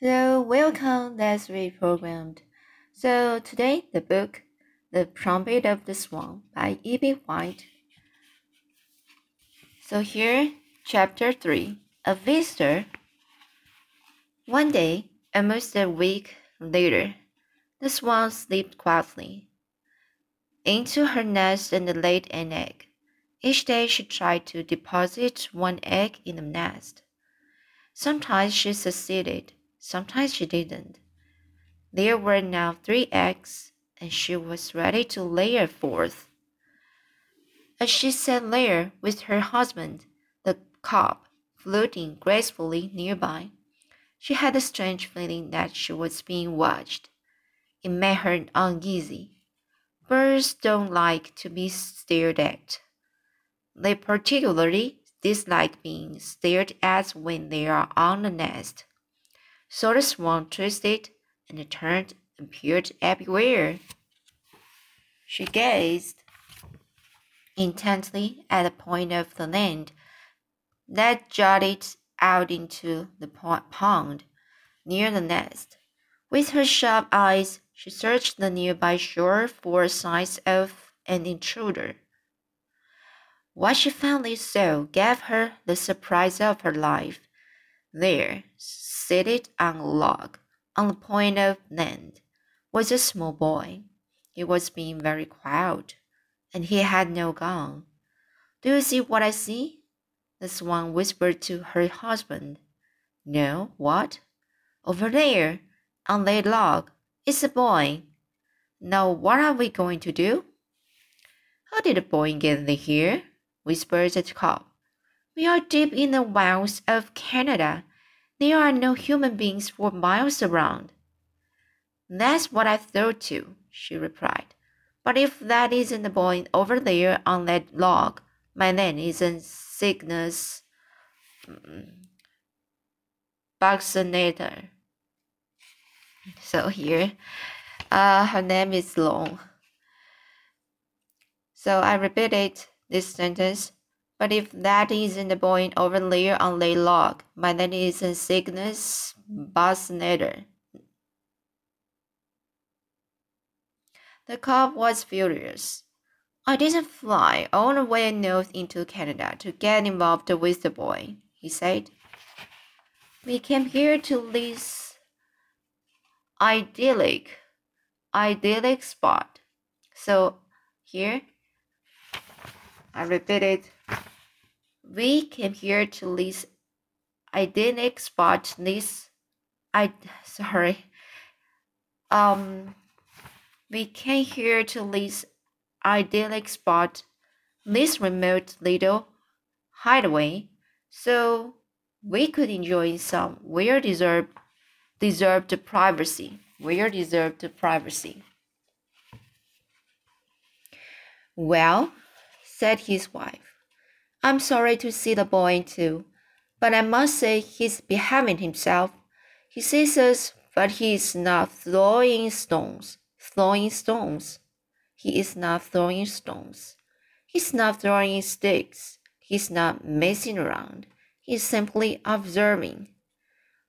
Hello, welcome. Let's read programmed. So today the book, The Trumpet of the Swan by E.B. White. So here, chapter three, a visitor. One day, almost a week later, the swan slipped quietly into her nest and laid an egg. Each day she tried to deposit one egg in the nest. Sometimes she succeeded, sometimes she didn't. There were now three eggs, and she was ready to lay a fourth. As she sat there with her husband, the cob, floating gracefully nearby, she had a strange feeling that she was being watched. It made her uneasy. Birds don't like to be stared at. They particularly dislike being stared at when they are on the nest. So the swan twisted and turned and peered everywhere. She gazed intently at the point of the land that jutted out into the pond near the nest. With her sharp eyes, she searched the nearby shore for signs of an intruder. What she finally saw gave her the surprise of her life. There, seated on a log, on the point of land, was a small boy. He was being very quiet, and he had no gun. Do you see what I see? The swan whispered to her husband. No, what? Over there, on that log, is a boy. Now, what are we going to do? How did the boy get here? whispered the cob. We are deep in the wilds of Canada. There are no human beings for miles around. That's what I thought too, she replied. But if that isn't the boy over there on that log, my name isn't Cygnus mm, buccinator. So here, uh, her name is long. So I repeat it this sentence. But if that isn't the boy over there on the log, my name is Cygnus buccinator. The cob was furious. I didn't fly all the way north into Canada to get involved with the boy, he said. We came here to this idyllic, idyllic spot. So here, I repeat it. We came here to this idyllic spot. This, I sorry. Um, we came here to this idyllic spot, this remote little hideaway, so we could enjoy some well deserved deserved privacy. Well deserved privacy. Well, said his wife, I'm sorry to see the boy too, but I must say he's behaving himself. He sees us, but he is not throwing stones throwing stones. He is not throwing stones. He's not throwing sticks. He's not messing around. He's simply observing.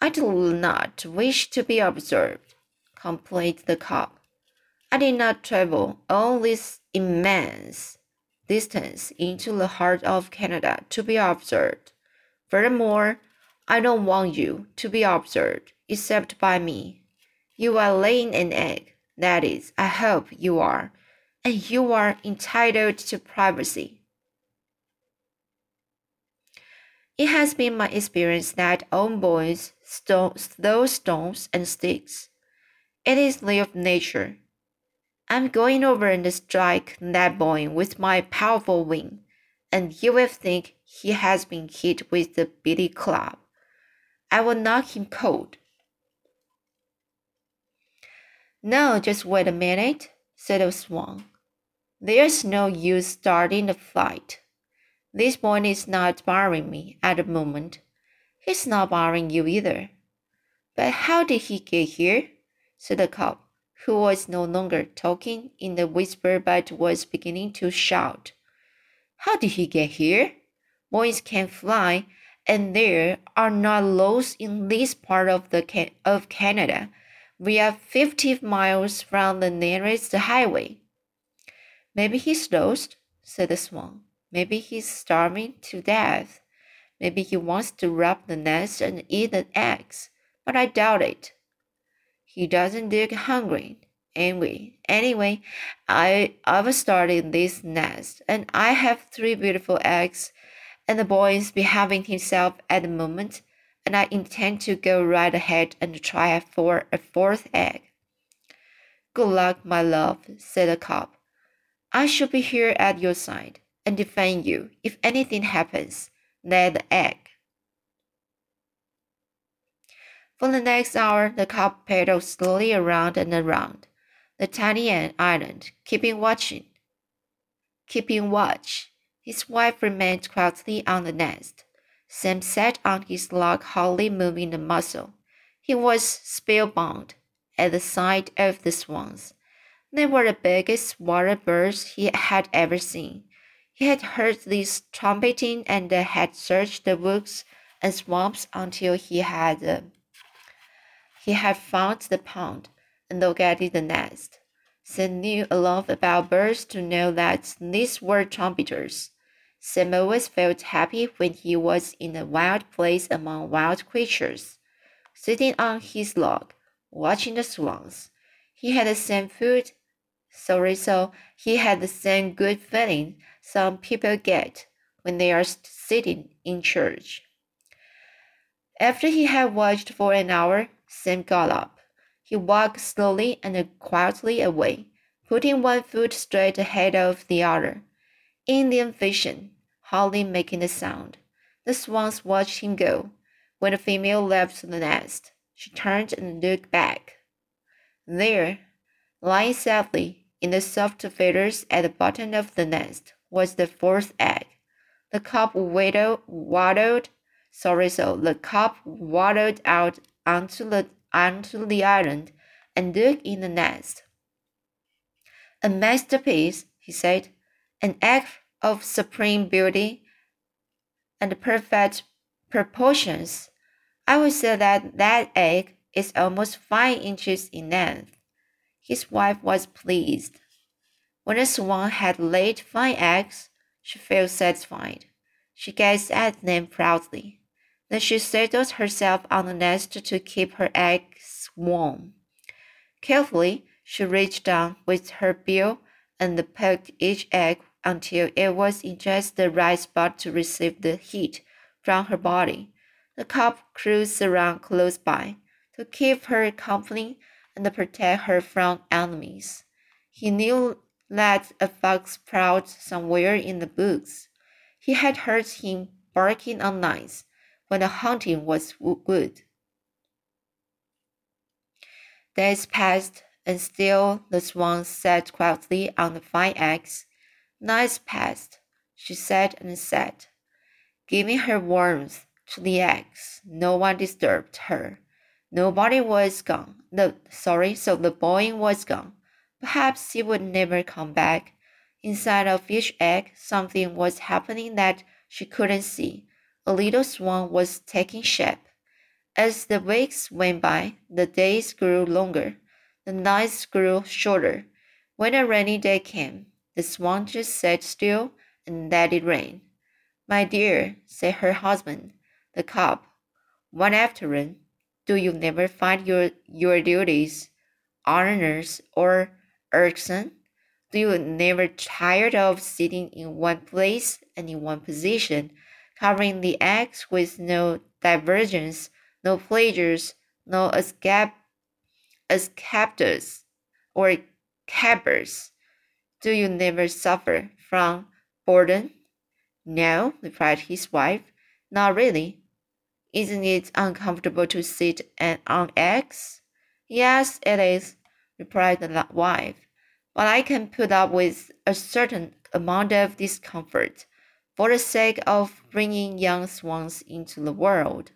I do not wish to be observed, complained the cob. I did not travel all this immense distance into the heart of Canada to be observed. Furthermore, I don't want you to be observed except by me. You are laying an egg. That is, I hope you are, and you are entitled to privacy. It has been my experience that old boys throw stones and sticks. It is their nature. I'm going over and strike that boy with my powerful wing, and he will think he has been hit with the billy club. I will knock him cold. No, just wait a minute, said the swan. There's no use starting a fight. This boy is not bothering me at the moment. He's not bothering you either. But how did he get here? said the cob, who was no longer talking in a whisper but was beginning to shout. How did he get here? Boys can fly, and there are not laws in this part of the of Canada. We are fifty miles from the nearest highway. Maybe he's lost, said the swan. Maybe he's starving to death. Maybe he wants to rob the nest and eat the eggs, but I doubt it. He doesn't look hungry. Anyway, anyway, I I've started this nest and I have three beautiful eggs and the boy is behaving himself at the moment and I intend to go right ahead and try for a fourth egg. Good luck, my love, said the cob. I shall be here at your side and defend you if anything happens. Lay the egg. For the next hour, the cob paddled slowly around and around the tiny island, keeping watching, keeping watch. His wife remained quietly on the nest. Sam sat on his log, hardly moving a muscle. He was spellbound at the sight of the swans. They were the biggest water birds he had ever seen. He had heard this trumpeting and had searched the woods and swamps until he had uh, he had found the pond and located the nest. Sam knew enough about birds to know that these were trumpeters. Sam always felt happy when he was in a wild place among wild creatures. Sitting on his log, watching the swans, he had the same food. Sorry, so he had the same good feeling some people get when they are sitting in church. After he had watched for an hour, Sam got up. He walked slowly and quietly away, putting one foot straight ahead of the other. Indian vision, hardly making a sound. The swans watched him go. When the female left the nest, she turned and looked back. There, lying sadly in the soft feathers at the bottom of the nest, was the fourth egg. The cob waddled, waddled sorry, so the cob waddled out onto the onto the island and looked in the nest. A masterpiece, he said, an egg of supreme beauty and perfect proportions. I would say that that egg is almost five inches in length. His wife was pleased. When the swan had laid five eggs, she felt satisfied. She gazed at them proudly. Then she settled herself on the nest to keep her eggs warm. Carefully, she reached down with her bill and poked each egg until it was in just the right spot to receive the heat from her body. The cob cruised around close by to keep her company and protect her from enemies. He knew that a fox prowled somewhere in the woods. He had heard him barking on nights when the hunting was good. Days passed, and still the swan sat quietly on the fine eggs. Nights passed. She sat and sat, giving her warmth to the eggs. No one disturbed her. Nobody was gone. The sorry, so the boy was gone. Perhaps he would never come back. Inside of each egg, something was happening that she couldn't see a little swan was taking shape. As the weeks went by, the days grew longer, the nights grew shorter. When a rainy day came, the swan just sat still and let it rain. My dear, said her husband, the cob, one afternoon, do you never find your, your duties onerous or irksome? Do you never tired of sitting in one place and in one position covering the eggs with no divergence, no pleasures, no escape, escapes or cabbers. Do you never suffer from boredom? No, replied his wife, not really. Isn't it uncomfortable to sit on eggs? Yes, it is, replied the wife, but I can put up with a certain amount of discomfort for the sake of bringing young swans into the world.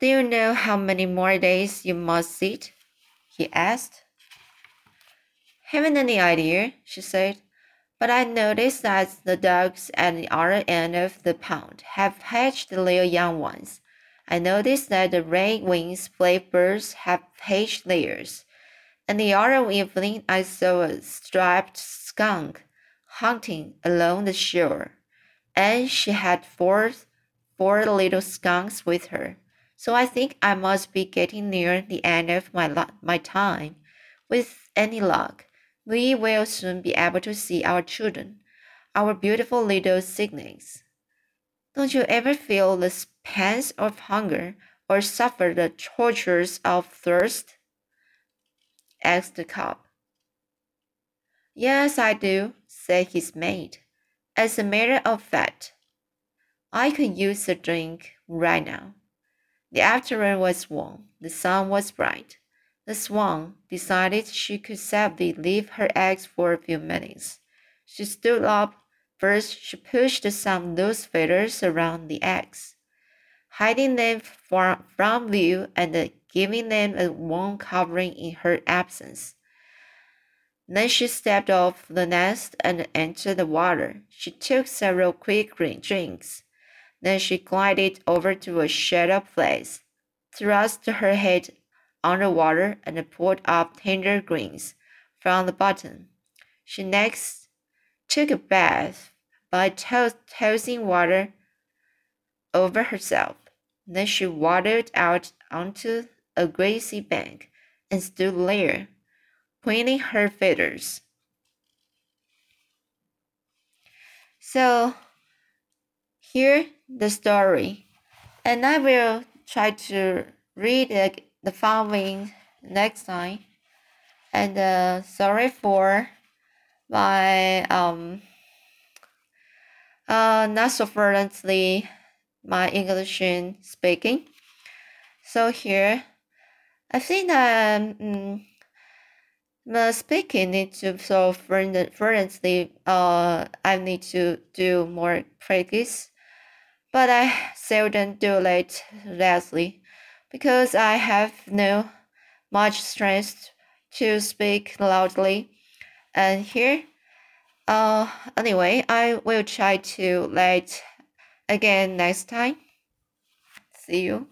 Do you know how many more days you must sit? he asked. Haven't any idea, she said. But I noticed that the ducks at the other end of the pond have hatched little young ones. I noticed that the red-winged blackbirds have hatched theirs. And the other evening I saw a striped skunk hunting along the shore, and she had four, four little skunks with her. So I think I must be getting near the end of my, my time. With any luck, we will soon be able to see our children, our beautiful little cygnets. Don't you ever feel the pangs of hunger or suffer the tortures of thirst? asked the cob. Yes, I do, said his mate. As a matter of fact, I could use a drink right now. The afternoon was warm, the sun was bright. The swan decided she could safely leave her eggs for a few minutes. She stood up. First, she pushed some loose feathers around the eggs, hiding them from, from view and giving them a warm covering in her absence. Then she stepped off the nest and entered the water. She took several quick drinks. Then she glided over to a shallow place, thrust her head under water, and pulled up tender greens from the bottom. She next took a bath by to tossing water over herself. Then she waddled out onto a grassy bank and stood there cleaning her feathers. So here the story, and I will try to read the, following next time. And uh, sorry for my um uh not so fluently my English in speaking. So here, I think that um, the speaking needs to so fluently. Uh, I need to do more practice, but I seldom do it loudly because I have no much strength to speak loudly. And here, uh, anyway, I will try to let again next time. See you.